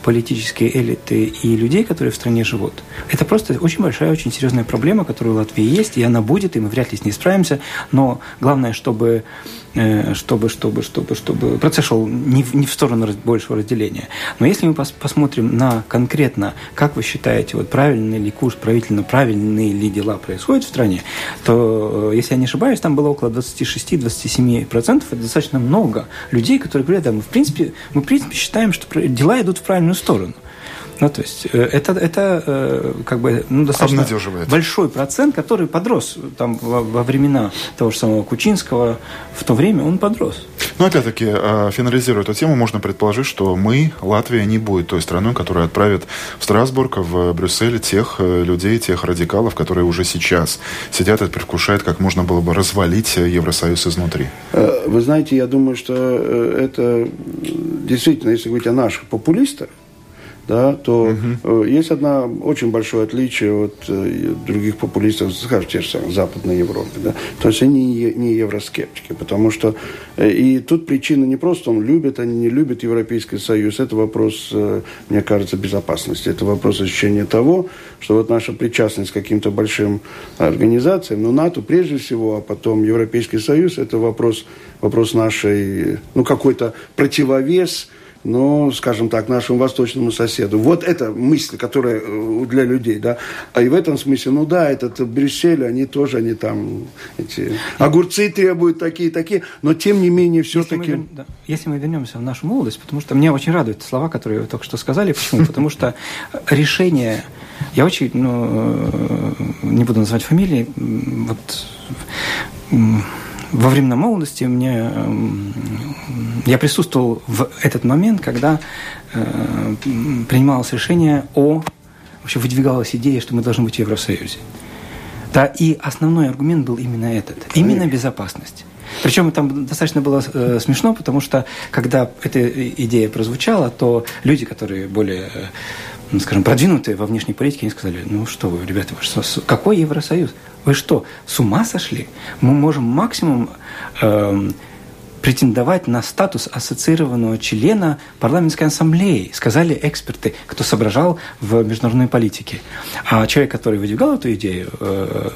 политической элиты и людей, которые в стране живут, это просто очень большая, очень серьезная проблема, которая у Латвии есть, и она будет, и мы вряд ли с ней справимся. Но главное, чтобы Э, чтобы, чтобы, чтобы, чтобы процесс шел не в, не в сторону большего разделения. Но если мы пос, посмотрим на конкретно, как вы считаете, вот правильный ли курс правительно, правильные ли дела происходят в стране, то, э, если я не ошибаюсь, там было около 26-27%. Это достаточно много людей, которые говорят, да, мы в принципе, мы в принципе считаем, что дела идут в правильную сторону. Ну, то есть э, это, это э, как бы ну, достаточно большой процент, который подрос там во, во времена того же самого Кучинского. В то время он подрос. Но опять-таки, э, финализируя эту тему, можно предположить, что мы, Латвия, не будет той страной, которая отправит в Страсбург, в Брюссель тех людей, тех радикалов, которые уже сейчас сидят и предвкушают, как можно было бы развалить Евросоюз изнутри. Вы знаете, я думаю, что это действительно, если говорить о наших популистах, да, то угу. есть одна очень большое отличие от э, других популистов, скажем, те же самые Западной Европы. Да? То есть они не, не евроскептики, потому что э, и тут причина не просто он любит, они не любят Европейский Союз, это вопрос, мне кажется, безопасности, это вопрос ощущения того, что вот наша причастность к каким-то большим организациям, ну, НАТО прежде всего, а потом Европейский Союз, это вопрос, вопрос нашей, ну, какой-то противовес, ну, скажем так, нашему восточному соседу. Вот это мысль, которая э, для людей, да. А и в этом смысле, ну да, этот Брюссель, они тоже, они там, эти огурцы требуют такие, такие, но тем не менее все-таки... Если, да, если мы вернемся в нашу молодость, потому что меня очень радуют слова, которые вы только что сказали. Почему? Потому что решение... Я очень, ну, э, не буду называть фамилии, вот во времена молодости мне, эм, я присутствовал в этот момент, когда э, принималось решение о... Вообще выдвигалась идея, что мы должны быть в Евросоюзе. Да, и основной аргумент был именно этот. Именно безопасность. Причем там достаточно было э, смешно, потому что когда эта идея прозвучала, то люди, которые более э, ну, скажем, продвинутые во внешней политике, они сказали, ну что вы, ребята, вы что, какой Евросоюз? Вы что, с ума сошли? Мы можем максимум э, претендовать на статус ассоциированного члена парламентской ассамблеи, сказали эксперты, кто соображал в международной политике. А человек, который выдвигал эту идею, э,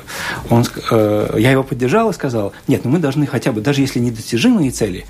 он, э, я его поддержал и сказал, нет, ну мы должны хотя бы, даже если недостижимые цели,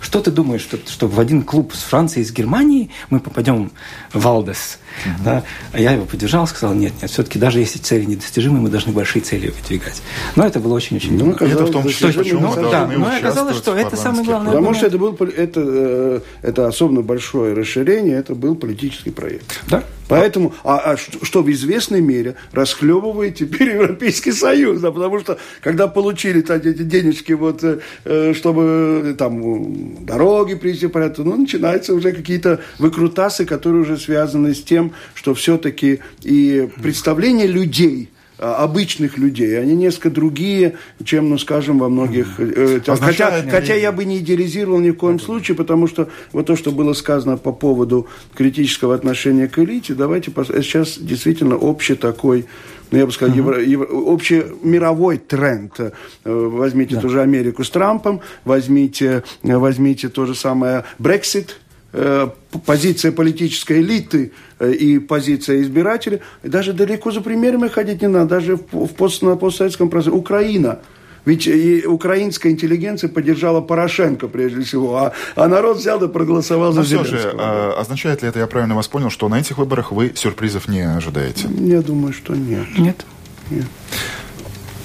что ты думаешь, что, что в один клуб с Францией и с Германией мы попадем в Алдес? Угу. Да? А я его поддержал, сказал, нет, нет, все-таки даже если цели недостижимые, мы должны большие цели выдвигать. Но это было очень-очень ну, Это в том числе, почему ну, мы да, но оказалось, что это самое главное. Потому что это, был, это, э, это особенно большое расширение, это был политический проект. Да. Поэтому, а, а что, что в известной мере расхлебывает теперь Европейский Союз, да, потому что когда получили так, эти денежки, вот, э, чтобы там дороги привести в порядок, ну, начинаются уже какие-то выкрутасы, которые уже связаны с тем, что все-таки и представление людей – обычных людей. Они несколько другие, чем, ну, скажем, во многих... Э, там, хотя, хотя я бы не идеализировал ни в коем случае, потому что вот то, что было сказано по поводу критического отношения к элите, давайте пос... сейчас действительно общий такой ну, я бы сказал, uh-huh. евро, евро, общий мировой тренд. Э, возьмите да. тоже Америку с Трампом, возьмите, возьмите то же самое Brexit, э, позиция политической элиты э, и позиция избирателей. Даже далеко за примерами ходить не надо, даже в, пост, на постсоветском пространстве. Украина – ведь и украинская интеллигенция поддержала Порошенко прежде всего, а, а народ взял и проголосовал за Но все же, а, означает ли это, я правильно вас понял, что на этих выборах вы сюрпризов не ожидаете? Я думаю, что нет. Нет. нет.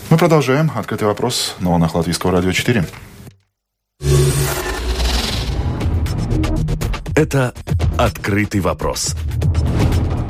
Мы продолжаем. Открытый вопрос на волнах Латвийского радио 4. Это «Открытый вопрос»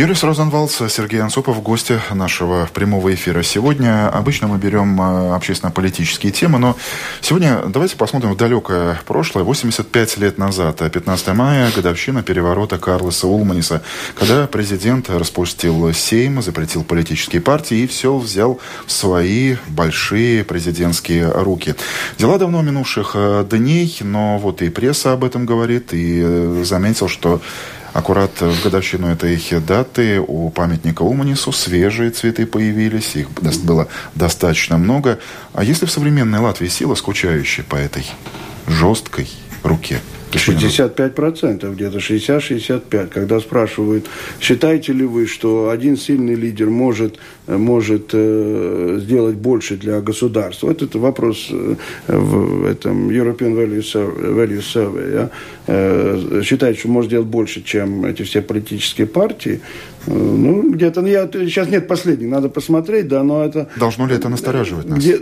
Юрис Розенвалдс, Сергей Ансупов, гости нашего прямого эфира. Сегодня обычно мы берем э, общественно-политические темы, но сегодня давайте посмотрим в далекое прошлое, 85 лет назад, 15 мая, годовщина переворота Карлоса Улманиса, когда президент распустил Сейм, запретил политические партии и все взял в свои большие президентские руки. Дела давно минувших э, дней, но вот и пресса об этом говорит, и э, заметил, что Аккурат в годовщину этой даты у памятника Уманису свежие цветы появились, их было достаточно много. А если в современной Латвии сила, скучающая по этой жесткой руке? 65%, где-то 60-65%. Когда спрашивают, считаете ли вы, что один сильный лидер может, может э, сделать больше для государства? Вот это вопрос э, в этом European Value Survey. Value Survey э, что может сделать больше, чем эти все политические партии. Э, ну, где-то, ну, я, сейчас нет последних, надо посмотреть, да, но это... Должно ли это настораживать нас? Где,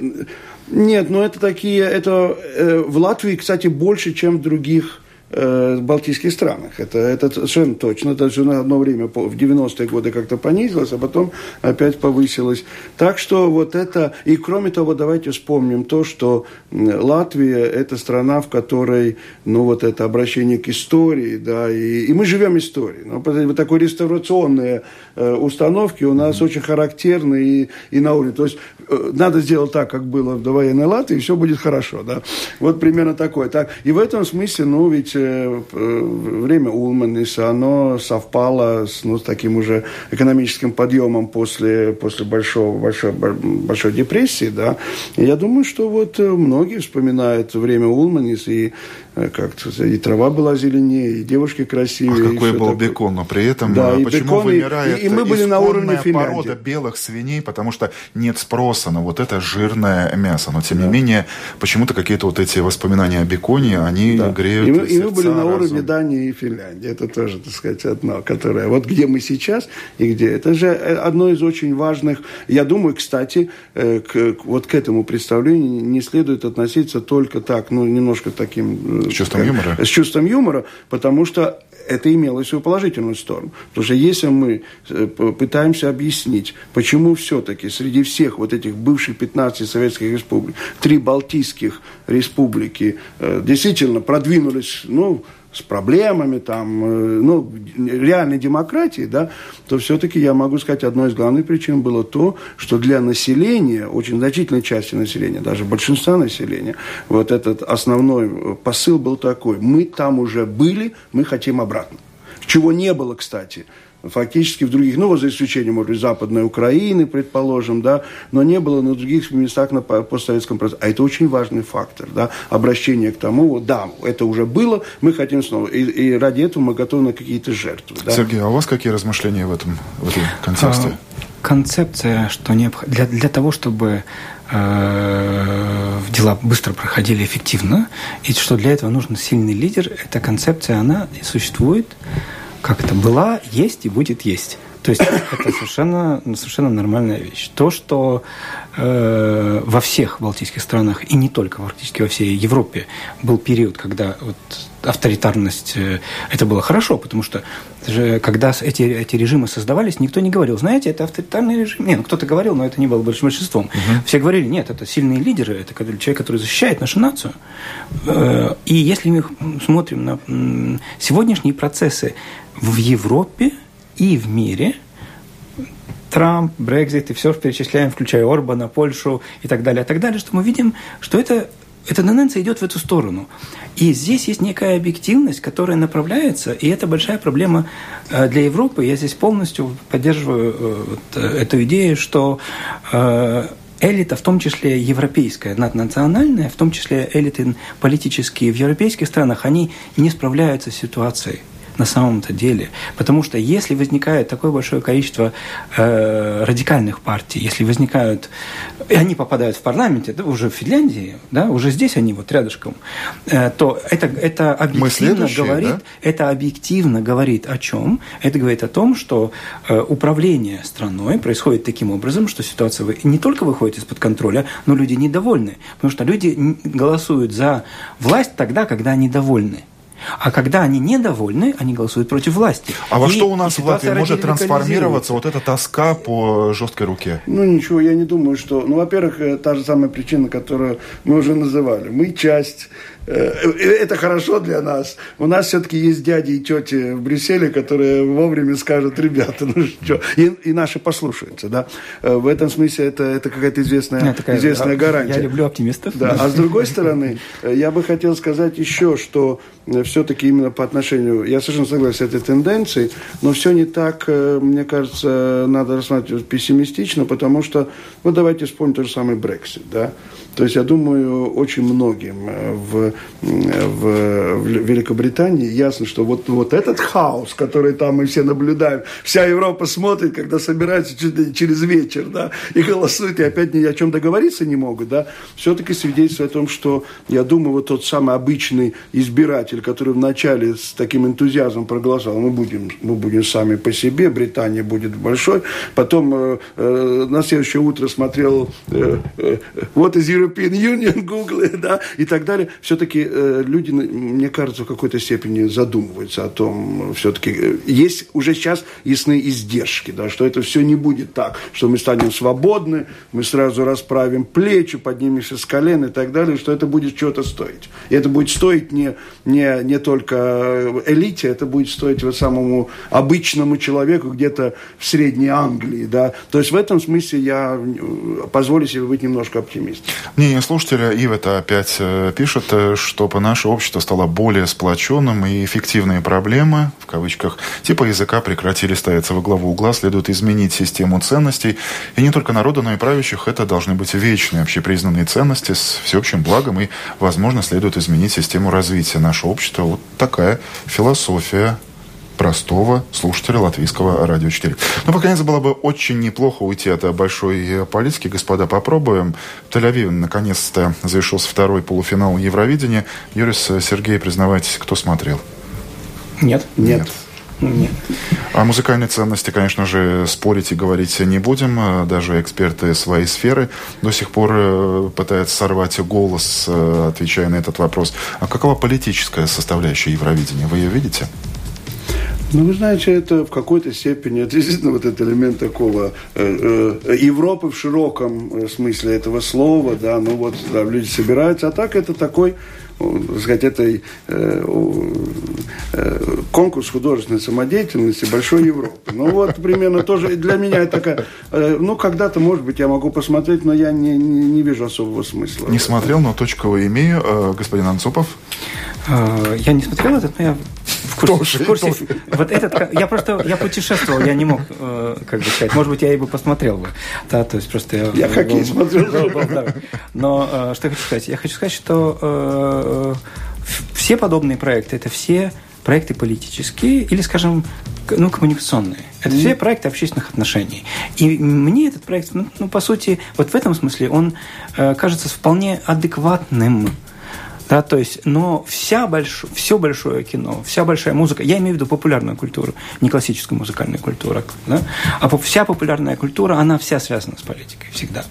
нет, но это такие, это э, в Латвии, кстати, больше, чем в других э, балтийских странах. Это, это совершенно точно. Это же на одно время в 90-е годы как-то понизилось, а потом опять повысилось. Так что вот это... И кроме того, давайте вспомним то, что Латвия – это страна, в которой, ну, вот это обращение к истории, да, и, и мы живем историей. Но вот такой реставрационные э, установки у нас mm-hmm. очень характерны и, и на уровне. То есть э, надо сделать так, как было до военной Латвии, и все будет хорошо, да. Вот примерно такое. Так, и в этом смысле, ну, ведь время Улманиса, оно совпало с, ну, таким уже экономическим подъемом после, после большого, большой, большой депрессии, да. Я думаю, что вот э, многие вспоминают время Улманиса и Э, как-то и трава была зеленее, и девушки красивее. Ах, какой был такое. бекон, но при этом да, э, почему бекон, вымирает и, и мы были на уровне Финляндии. порода белых свиней, потому что нет спроса на вот это жирное мясо. Но тем да. не менее, почему-то какие-то вот эти воспоминания о беконе, они да. греют И мы, и мы были на уровне Дании и Финляндии. Это тоже, так сказать, одно, которое... Вот где мы сейчас и где. Это же э, одно из очень важных... Я думаю, кстати, к, вот к этому представлению не следует относиться только так, ну, немножко таким с чувством юмора? С чувством юмора, потому что это имело свою положительную сторону. Потому что если мы э, пытаемся объяснить, почему все-таки среди всех вот этих бывших 15 советских республик, три балтийских республики э, действительно продвинулись, ну, с проблемами, там, э, ну, реальной демократии, да, то все-таки я могу сказать, одной из главных причин было то, что для населения, очень значительной части населения, даже большинства населения, вот этот основной посыл был такой, мы там уже были, мы хотим обратно. Чего не было, кстати, фактически в других, ну, вот за исключением, может быть, Западной Украины, предположим, да, но не было на других местах на постсоветском пространстве. А это очень важный фактор, да, обращение к тому, вот, да, это уже было, мы хотим снова. И, и ради этого мы готовы на какие-то жертвы. Да. Сергей, а у вас какие размышления в этом, в этом контексте? А, концепция, что необх... для, для того, чтобы э, дела быстро проходили эффективно, и что для этого нужен сильный лидер, эта концепция, она существует, как это была, есть и будет есть. То есть это совершенно, совершенно нормальная вещь. То, что э, во всех балтийских странах, и не только практически во всей Европе, был период, когда вот авторитарность, э, это было хорошо, потому что же, когда эти, эти режимы создавались, никто не говорил, знаете, это авторитарный режим. Не, ну кто-то говорил, но это не было большинством. Угу. Все говорили, нет, это сильные лидеры, это человек, который защищает нашу нацию. Э, и если мы смотрим на сегодняшние процессы в Европе и в мире Трамп, Брекзит и все перечисляем, включая Орбана, Польшу и так далее, и так далее, что мы видим, что это эта тенденция идет в эту сторону. И здесь есть некая объективность, которая направляется, и это большая проблема э, для Европы. Я здесь полностью поддерживаю э, вот э, эту идею, что элита, в том числе европейская, наднациональная, в том числе элиты политические в европейских странах, они не справляются с ситуацией на самом-то деле. Потому что если возникает такое большое количество э, радикальных партий, если возникают, и они попадают в парламент, это уже в Финляндии, да, уже здесь они вот рядышком, э, то это, это объективно говорит, да? это объективно говорит о чем? Это говорит о том, что э, управление страной происходит таким образом, что ситуация не только выходит из-под контроля, но люди недовольны. Потому что люди голосуют за власть тогда, когда они довольны. А когда они недовольны, они голосуют против власти. А во что у нас в Латвии может трансформироваться вот эта тоска по жесткой руке? Ну ничего, я не думаю, что... Ну, во-первых, э, та же самая причина, которую мы уже называли. Мы часть это хорошо для нас. У нас все-таки есть дяди и тети в Брюсселе, которые вовремя скажут, ребята, ну что, и, и наши послушаются, да. Э, в этом смысле это, это какая-то известная, такая, известная гарантия. Я люблю оптимистов. Да. А с другой стороны, э, я бы хотел сказать еще, что все-таки именно по отношению, я совершенно согласен с этой тенденцией, но все не так, мне кажется, надо рассматривать пессимистично, потому что, ну, давайте вспомним тот же самый Брексит, да. То есть, я думаю, очень многим в в, в Великобритании, ясно, что вот, вот этот хаос, который там мы все наблюдаем, вся Европа смотрит, когда собираются через вечер, да, и голосуют, и опять ни о чем договориться не могут, да, все-таки свидетельствует о том, что, я думаю, вот тот самый обычный избиратель, который вначале с таким энтузиазмом проголосовал, мы будем, мы будем сами по себе, Британия будет большой, потом э, э, на следующее утро смотрел э, э, What is European Union, <laughs> Google, да, и так далее, все-таки э, люди, мне кажется, в какой-то степени задумываются о том, все-таки э, есть уже сейчас ясные издержки, да, что это все не будет так, что мы станем свободны, мы сразу расправим плечи, поднимемся с колен и так далее, что это будет чего-то стоить. И это будет стоить не, не, не только элите, это будет стоить вот самому обычному человеку где-то в Средней Англии, да. То есть в этом смысле я э, позволю себе быть немножко оптимистом. Мнение слушателя Ив это опять пишет, чтобы наше общество стало более сплоченным и эффективные проблемы, в кавычках, типа языка прекратили ставиться во главу угла, следует изменить систему ценностей. И не только народу, но и правящих это должны быть вечные общепризнанные ценности с всеобщим благом. И, возможно, следует изменить систему развития нашего общества. Вот такая философия простого слушателя латвийского радио 4. Но, по конец, было бы очень неплохо уйти от большой политики. Господа, попробуем. В Тель-Авиве, наконец-то, завершился второй полуфинал Евровидения. Юрис, Сергей, признавайтесь, кто смотрел? Нет. Нет. Нет. О музыкальной ценности, конечно же, спорить и говорить не будем. Даже эксперты своей сферы до сих пор э, пытаются сорвать голос, э, отвечая на этот вопрос. А какова политическая составляющая Евровидения? Вы ее видите? Ну, вы знаете, это в какой-то степени, это действительно вот этот элемент такого э, э, Европы в широком э, смысле этого слова, да, ну вот, да, люди собираются, а так это такой так сказать, это э, э, конкурс художественной самодеятельности Большой Европы. Ну вот примерно тоже для меня это такая, э, ну когда-то, может быть, я могу посмотреть, но я не, не, не вижу особого смысла. Не смотрел, но точково имею. Э, господин Анцупов? Э, я не смотрел этот, но я в курсе. в курсе вот этот, я просто, я путешествовал, я не мог, э, как бы сказать, может быть, я бы посмотрел бы. Да, то есть просто я... Я хоккей смотрел. Но э, что я хочу сказать? Я хочу сказать, что э, все подобные проекты, это все проекты политические или, скажем, ну, коммуникационные. Это mm-hmm. все проекты общественных отношений. И мне этот проект, ну, ну по сути, вот в этом смысле он э, кажется вполне адекватным да, то есть, но вся больш... все большое кино, вся большая музыка, я имею в виду популярную культуру, не классическую музыкальную культуру, да, а вся популярная культура, она вся связана с политикой, всегда.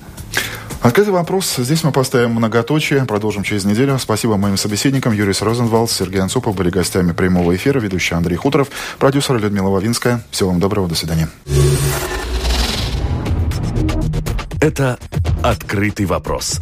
Открытый вопрос. Здесь мы поставим многоточие. Продолжим через неделю. Спасибо моим собеседникам. Юрий Розенвалд, Сергей Анцупов были гостями прямого эфира. Ведущий Андрей Хуторов, продюсер Людмила Вавинская. Всего вам доброго. До свидания. Это «Открытый вопрос»